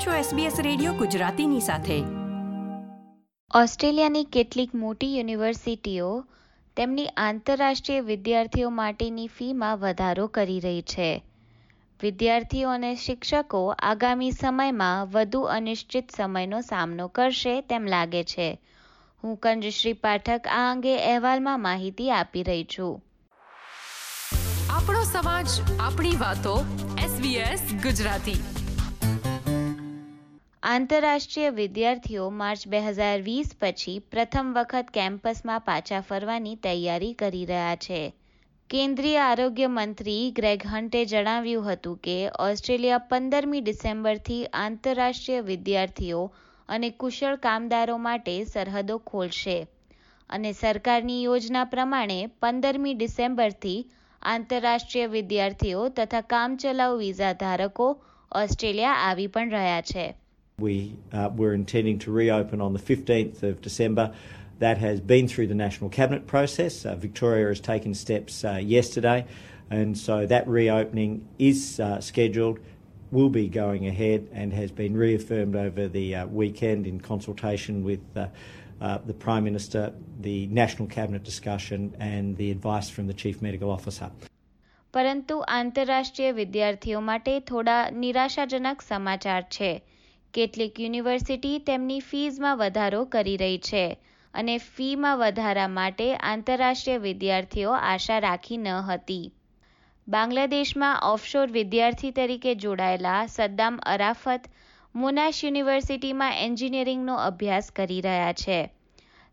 આપ છો SBS radio ગુજરાતીની સાથે. ઓસ્ટ્રેલિયાની કેટલીક મોટી યુનિવર્સિટીઓ તેમની આંતરરાષ્ટ્રીય વિદ્યાર્થીઓ માટેની ફીમાં વધારો કરી રહી છે. વિદ્યાર્થીઓ અને શિક્ષકો આગામી સમયમાં વધુ અનિશ્ચિત સમયનો સામનો કરશે તેમ લાગે છે. હું કંજશ્રી પાઠક આ અંગે અહેવાલમાં માહિતી આપી રહી છું. આપણો સમાજ આપણી વાતો SBS ગુજરાતી. આંતરરાષ્ટ્રીય વિદ્યાર્થીઓ માર્ચ બે હજાર વીસ પછી પ્રથમ વખત કેમ્પસમાં પાછા ફરવાની તૈયારી કરી રહ્યા છે. કેન્દ્રીય આરોગ્ય મંત્રી ગ્રેગ હન્ટે જણાવ્યું હતું કે, ઓસ્ટ્રેલિયા પંદરમી ડિસેમ્બરથી આંતરરાષ્ટ્રીય વિદ્યાર્થીઓ અને કુશળ કામદારો માટે સરહદો ખોલશે અને સરકારની યોજના પ્રમાણે પંદરમી ડિસેમ્બરથી આંતરરાષ્ટ્રીય વિદ્યાર્થીઓ તથા કામચલાઉ વિઝા ધારકો ઓસ્ટ્રેલિયા આવી પણ રહ્યા છે. We uh, were intending to reopen on the 15th of December. That has been through the National Cabinet process. Uh, Victoria has taken steps uh, yesterday, and so that reopening is uh, scheduled, will be going ahead, and has been reaffirmed over the uh, weekend in consultation with uh, the Prime Minister, the National Cabinet discussion, and the advice from the Chief Medical Officer. પરંતુ આંતરરાષ્ટ્રીય વિદ્યાર્થીઓ માટે થોડા નિરાશાજનક સમાચાર છે કેટલીક university તેમની ફીઝમાં વધારો કરી રહી છે અને ફીમાં વધારા માટે આંતરરાષ્ટ્રીય વિદ્યાર્થીઓ આશા રાખી ન હતી. બાંગ્લાદેશમાં ઓફશોર વિદ્યાર્થી તરીકે જોડાયેલા સદ્દામ અરાફત મોનાશ યુનિવર્સિટીમાં એન્જિનિયરિંગનો અભ્યાસ કરી રહ્યા છે.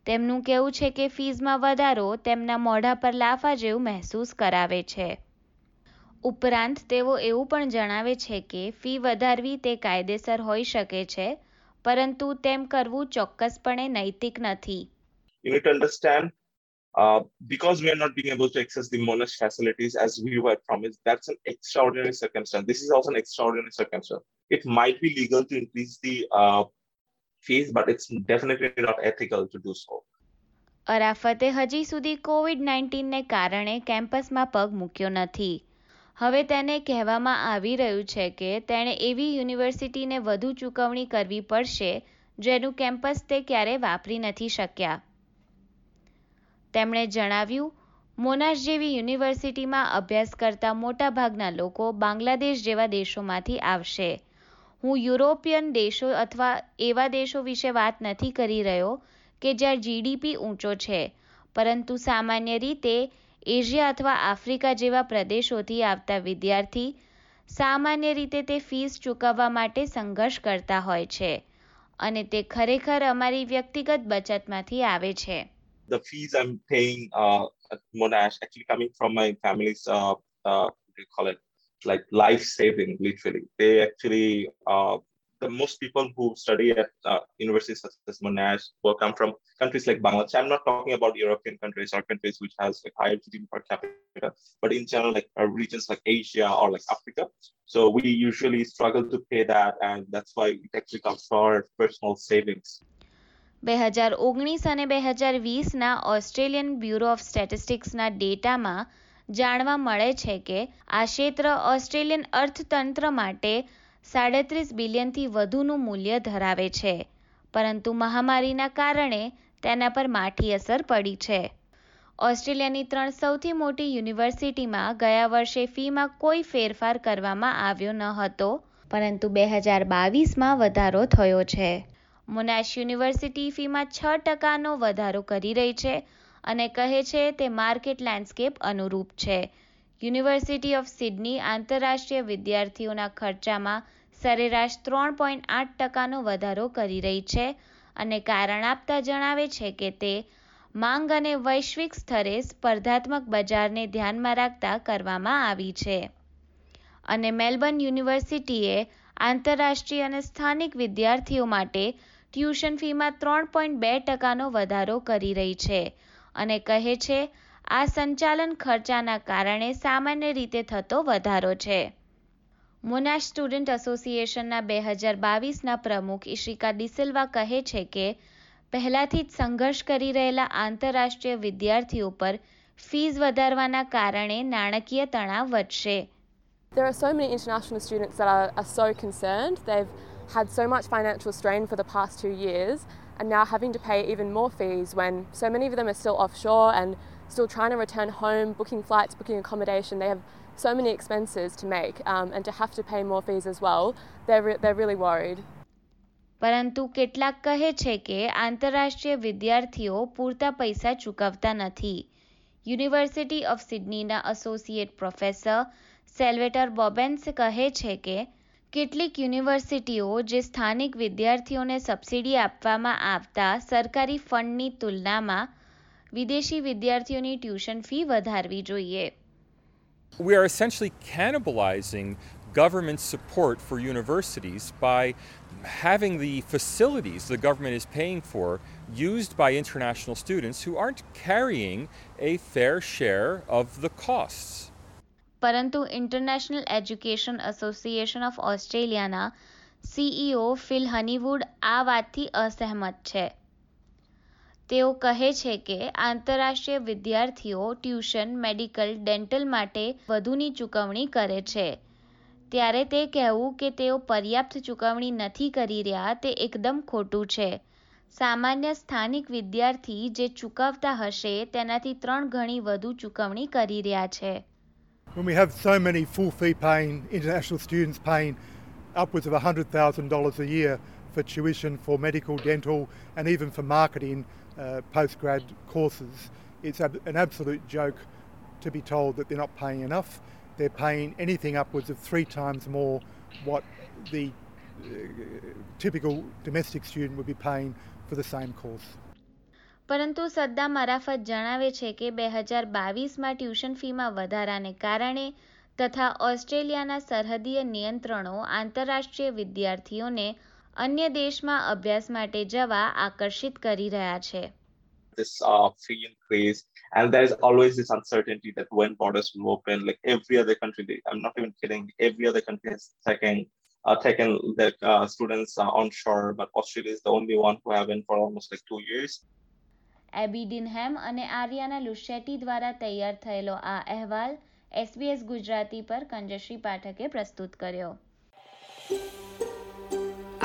તેમનું કહેવું છે કે ફીઝમાં વધારો તેમના મોઢા પર લાફા જેવું મહેસૂસ કરાવે છે. ઉપરાંત તેઓ એવું પણ જણાવે છે કે ફી વધારવી તે કાયદેસર હોઈ શકે છે પરંતુ તેમ કરવું ચોક્કસપણે નૈતિક નથી You need to understand uh, because we are not being able to access the Monash facilities as we were promised, that's an extraordinary circumstance. This is also an extraordinary circumstance. It might be legal to increase the uh, fees, but it's definitely not ethical to do so. અરાફતે હજી સુધી Covid નાઇન્ટીનને કારણે કેમ્પસમાં પગ મૂક્યો નથી હવે તેને કહેવામાં આવી રહ્યું છે કે તેણે એવી યુનિવર્સિટીને વધુ ચૂકવણી કરવી પડશે, જેનું કેમ્પસ તે ક્યારે વાપરી નથી શક્યા. તેમણે જણાવ્યું, મોનાશ જેવી યુનિવર્સિટીમાં અભ્યાસ કરતા મોટાભાગના લોકો બાંગ્લાદેશ જેવા દેશોમાંથી આવશે. હું યુરોપિયન દેશો અથવા એવા દેશો વિશે વાત નથી કરી રહ્યો કે જ્યાં જીડીપી ઊંચો છે, પરંતુ સામાન્ય રીતે એશિયા અથવા આફ્રિકા જેવા પ્રદેશોથી આવતા વિદ્યાર્થી સામાન્ય રીતે તે ફીસ ચૂકવવા માટે સંઘર્ષ કરતા હોય છે અને તે ખરેખર અમારી વ્યક્તિગત બચતમાંથી આવે છે The fees I'm paying uh, at Monash actually coming from my family's uh, uh, what do you call it like life saving literally they actually uh, the most people who study at uh, universities such as Monash will come from countries like Bangladesh. I'm not talking about European countries or countries which has like higher GDP per capita, but in general, like uh, regions like Asia or like Africa. So we usually struggle to pay that, and that's why it actually comes from our personal savings. બે હજાર ઓગણીસ અને બે હજાર વીસના Australian bureau of સ્ટેટિસ્ટિક્સના ડેટામાં જાણવા મળે છે કે આ ક્ષેત્ર ઓસ્ટ્રેલિયન અર્થતંત્ર માટે સાડત્રીસ બિલિયનથી વધુનું મૂલ્ય ધરાવે છે, પરંતુ મહામારીના કારણે તેના પર માઠી અસર પડી છે. ઓસ્ટ્રેલિયાની ત્રણ સૌથી મોટી યુનિવર્સિટીમાં ગયા વર્ષે ફીમાં કોઈ ફેરફાર કરવામાં આવ્યો ન હતો, પરંતુ બે હજાર બાવીસમાં વધારો થયો છે. મોનાશ યુનિવર્સિટી ફીમાં છ ટકાનો વધારો કરી રહી છે અને કહે છે તે માર્કેટ લેન્ડસ્કેપ અનુરૂપ છે. યુનિવર્સિટી ઓફ સિડની આંતરરાષ્ટ્રીય વિદ્યાર્થીઓના ખર્ચામાં સરેરાશ ત્રણ પોઈન્ટ આઠ ટકાનો વધારો કરી રહી છે અને કારણ આપતા જણાવે છે કે તે માંગ અને વૈશ્વિક સ્તરે સ્પર્ધાત્મક બજારને ધ્યાનમાં રાખતા કરવામાં આવી છે. અને મેલબર્ન યુનિવર્સિટીએ આંતરરાષ્ટ્રીય અને સ્થાનિક વિદ્યાર્થીઓ માટે ટ્યુશન ફીમાં ત્રણ પોઈન્ટ બે ટકાનો વધારો કરી રહી છે અને કહે છે, આ સંચાલન ખર્ચાના કારણે સામાન્ય રીતે થતો વધારો છે. મોનાશ સ્ટુડન્ટ એસોસિએશનના બે હજાર બાવીસના પ્રમુખ ઈશિકા ડિસિલ્વા કહે છે કે પહેલાથી જ સંઘર્ષ કરી રહેલા આંતરરાષ્ટ્રીય વિદ્યાર્થીઓ પર ફીસ વધારવાના કારણે નાણાકીય તણાવ વધશે There are so many international students that are, are so concerned. They've had so much financial strain for the past two years and now having to pay even more fees when so many of them are still offshore and still trying to return home, booking flights, booking accommodation. They have so many expenses to make um, and to have to pay more fees as well. They're, re- they're really worried. પરંતુ કેટલાક કહે છે કે આંતરરાષ્ટ્રીય વિદ્યાર્થીઓ પૂરતા પૈસા ચૂકવતા નથી યુનિવર્સિટી ઓફ સિડનીના એસોસિએટ પ્રોફેસર સેલ્વેટર બોબેન્સ કહે છે કે કેટલીક યુનિવર્સિટીઓ જે સ્થાનિક વિદ્યાર્થીઓને સબસિડી આપવામાં આવતા સરકારી ફંડની તુલનામાં વિદેશી વિદ્યાર્થીઓની ટ્યુશન ફી વધારવી જોઈએ We are essentially cannibalizing government support for universities by having the facilities the government is paying for used by international students who aren't carrying a fair share of the costs. પરંતુ international education association of ઓસ્ટ્રેલિયાના CEO fill હનીવુડ આ વાતથી અસહેમત છે તેઓ કહે છે કે આંતરરાષ્ટ્રીય વિદ્યાર્થીઓ ટ્યુશન મેડિકલ ડેન્ટલ માટે વધુની ચૂકવણી કરે છે. ત્યારે તે કહેવું કે તેઓ પર્યાપ્ત ચૂકવણી નથી કરી રહ્યા તે એકદમ ખોટું છે. સામાન્ય સ્થાનિક વિદ્યાર્થી જે ચૂકવતા હશે તેનાથી ત્રણ ગણી વધુ ચૂકવણી કરી રહ્યા છે. When we have so many full fee paying international students paying upwards of $100,000 a year for tuition for medical, dental, and even for marketing uh, postgrad courses, it's ab- an absolute joke to be told that they're not paying enough. They're paying anything upwards of three times more what the uh, typical domestic student would be paying for the same course. પરંતુ સદ્દા મરાફત જણાવે છે કે બે હજાર બાવીસમાં tuition ફીમાં વધારાને કારણે તથા ઓસ્ટ્રેલિયાના સરહદીય નિયંત્રણો આંતરરાષ્ટ્રીય વિદ્યાર્થીઓને અન્ય દેશમાં અભ્યાસ માટે જવા આકર્ષિત કરી રહ્યા છે this uh, fee increase, and there's always this uncertainty that when borders will open, like every other country, I'm not even kidding, every other country has taken uh, taken their uh, students uh, onshore, but Australia is the only one who haven't for almost like two years. Abby Dinham અને Ariana લુશેટી દ્વારા તૈયાર થયેલો આ અહેવાલ SBS Gujarati પર કંજશ્રી પાઠકે પ્રસ્તુત કર્યો